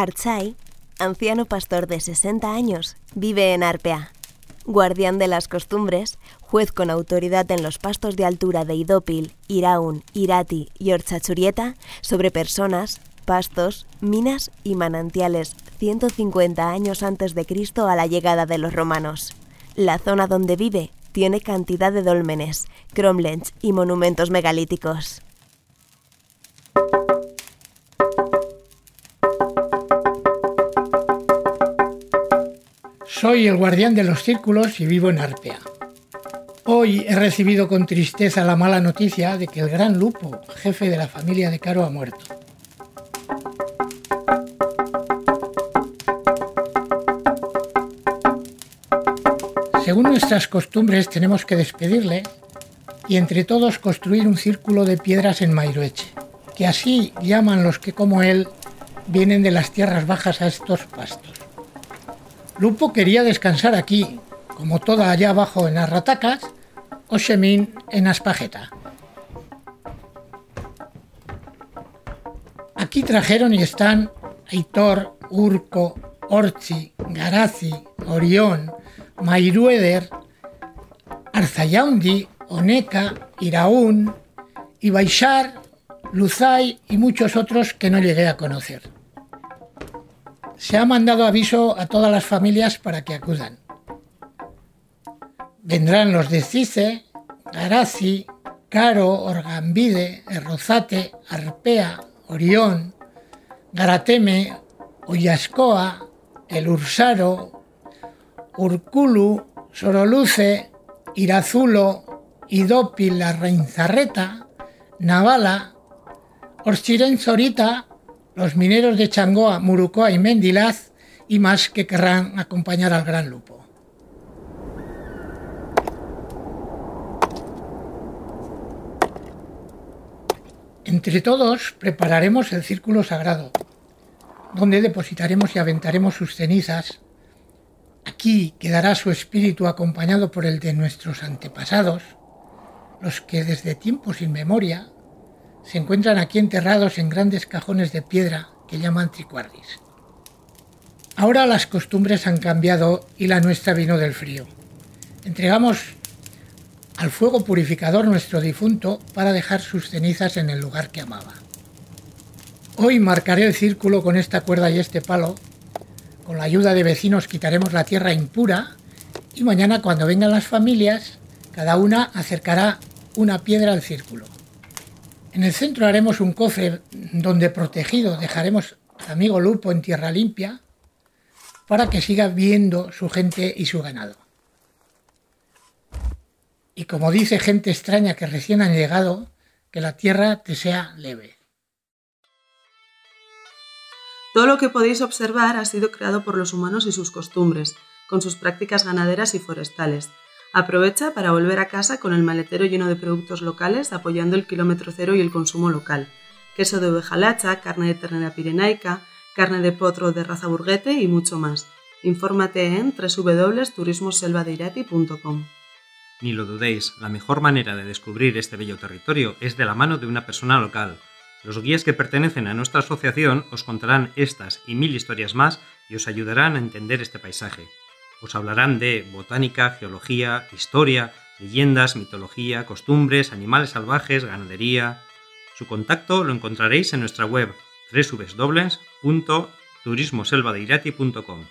Archai, anciano pastor de 60 años, vive en Arpea. Guardián de las costumbres, juez con autoridad en los pastos de altura de Idópil, Iraun, Irati y Orchachurieta sobre personas, pastos, minas y manantiales 150 años antes de Cristo a la llegada de los romanos. La zona donde vive tiene cantidad de dólmenes, cromlechs y monumentos megalíticos. Soy el guardián de los círculos y vivo en Arpea. Hoy he recibido con tristeza la mala noticia de que el gran Lupo, jefe de la familia de Caro, ha muerto. Según nuestras costumbres tenemos que despedirle y entre todos construir un círculo de piedras en Mairueche, que así llaman los que como él vienen de las tierras bajas a estos pastos. Lupo quería descansar aquí, como toda allá abajo en Arratacas, o Shemín en Aspajeta. Aquí trajeron y están Aitor, Urco, Orchi, Garazi, Orión, Mairueder, Arzayaundi, Oneca, Iraún, Ibaishar, Luzay y muchos otros que no llegué a conocer se ha mandado aviso a todas las familias para que acudan. Vendrán los de Cice, Garazi, Caro, Orgambide, Errozate, Arpea, Orión, Garateme, Oyascoa, El Ursaro, Urculu, Soroluce, Irazulo, Idópil, La Reinzarreta, Navala, Orchiren Zorita, los mineros de Changoa, Murucoa y Mendilaz y más que querrán acompañar al gran lupo. Entre todos prepararemos el círculo sagrado, donde depositaremos y aventaremos sus cenizas. Aquí quedará su espíritu acompañado por el de nuestros antepasados, los que desde tiempos inmemoria se encuentran aquí enterrados en grandes cajones de piedra que llaman tricuardis. Ahora las costumbres han cambiado y la nuestra vino del frío. Entregamos al fuego purificador nuestro difunto para dejar sus cenizas en el lugar que amaba. Hoy marcaré el círculo con esta cuerda y este palo. Con la ayuda de vecinos quitaremos la tierra impura y mañana cuando vengan las familias, cada una acercará una piedra al círculo. En el centro haremos un cofre donde protegido dejaremos al amigo Lupo en tierra limpia para que siga viendo su gente y su ganado. Y como dice gente extraña que recién han llegado, que la tierra te sea leve. Todo lo que podéis observar ha sido creado por los humanos y sus costumbres, con sus prácticas ganaderas y forestales, Aprovecha para volver a casa con el maletero lleno de productos locales apoyando el kilómetro cero y el consumo local. Queso de oveja lacha, carne de ternera pirenaica, carne de potro de raza burguete y mucho más. Infórmate en www.turismoselvadeirati.com. Ni lo dudéis, la mejor manera de descubrir este bello territorio es de la mano de una persona local. Los guías que pertenecen a nuestra asociación os contarán estas y mil historias más y os ayudarán a entender este paisaje. Os hablarán de botánica, geología, historia, leyendas, mitología, costumbres, animales salvajes, ganadería. Su contacto lo encontraréis en nuestra web www.turismoselvadeirati.com.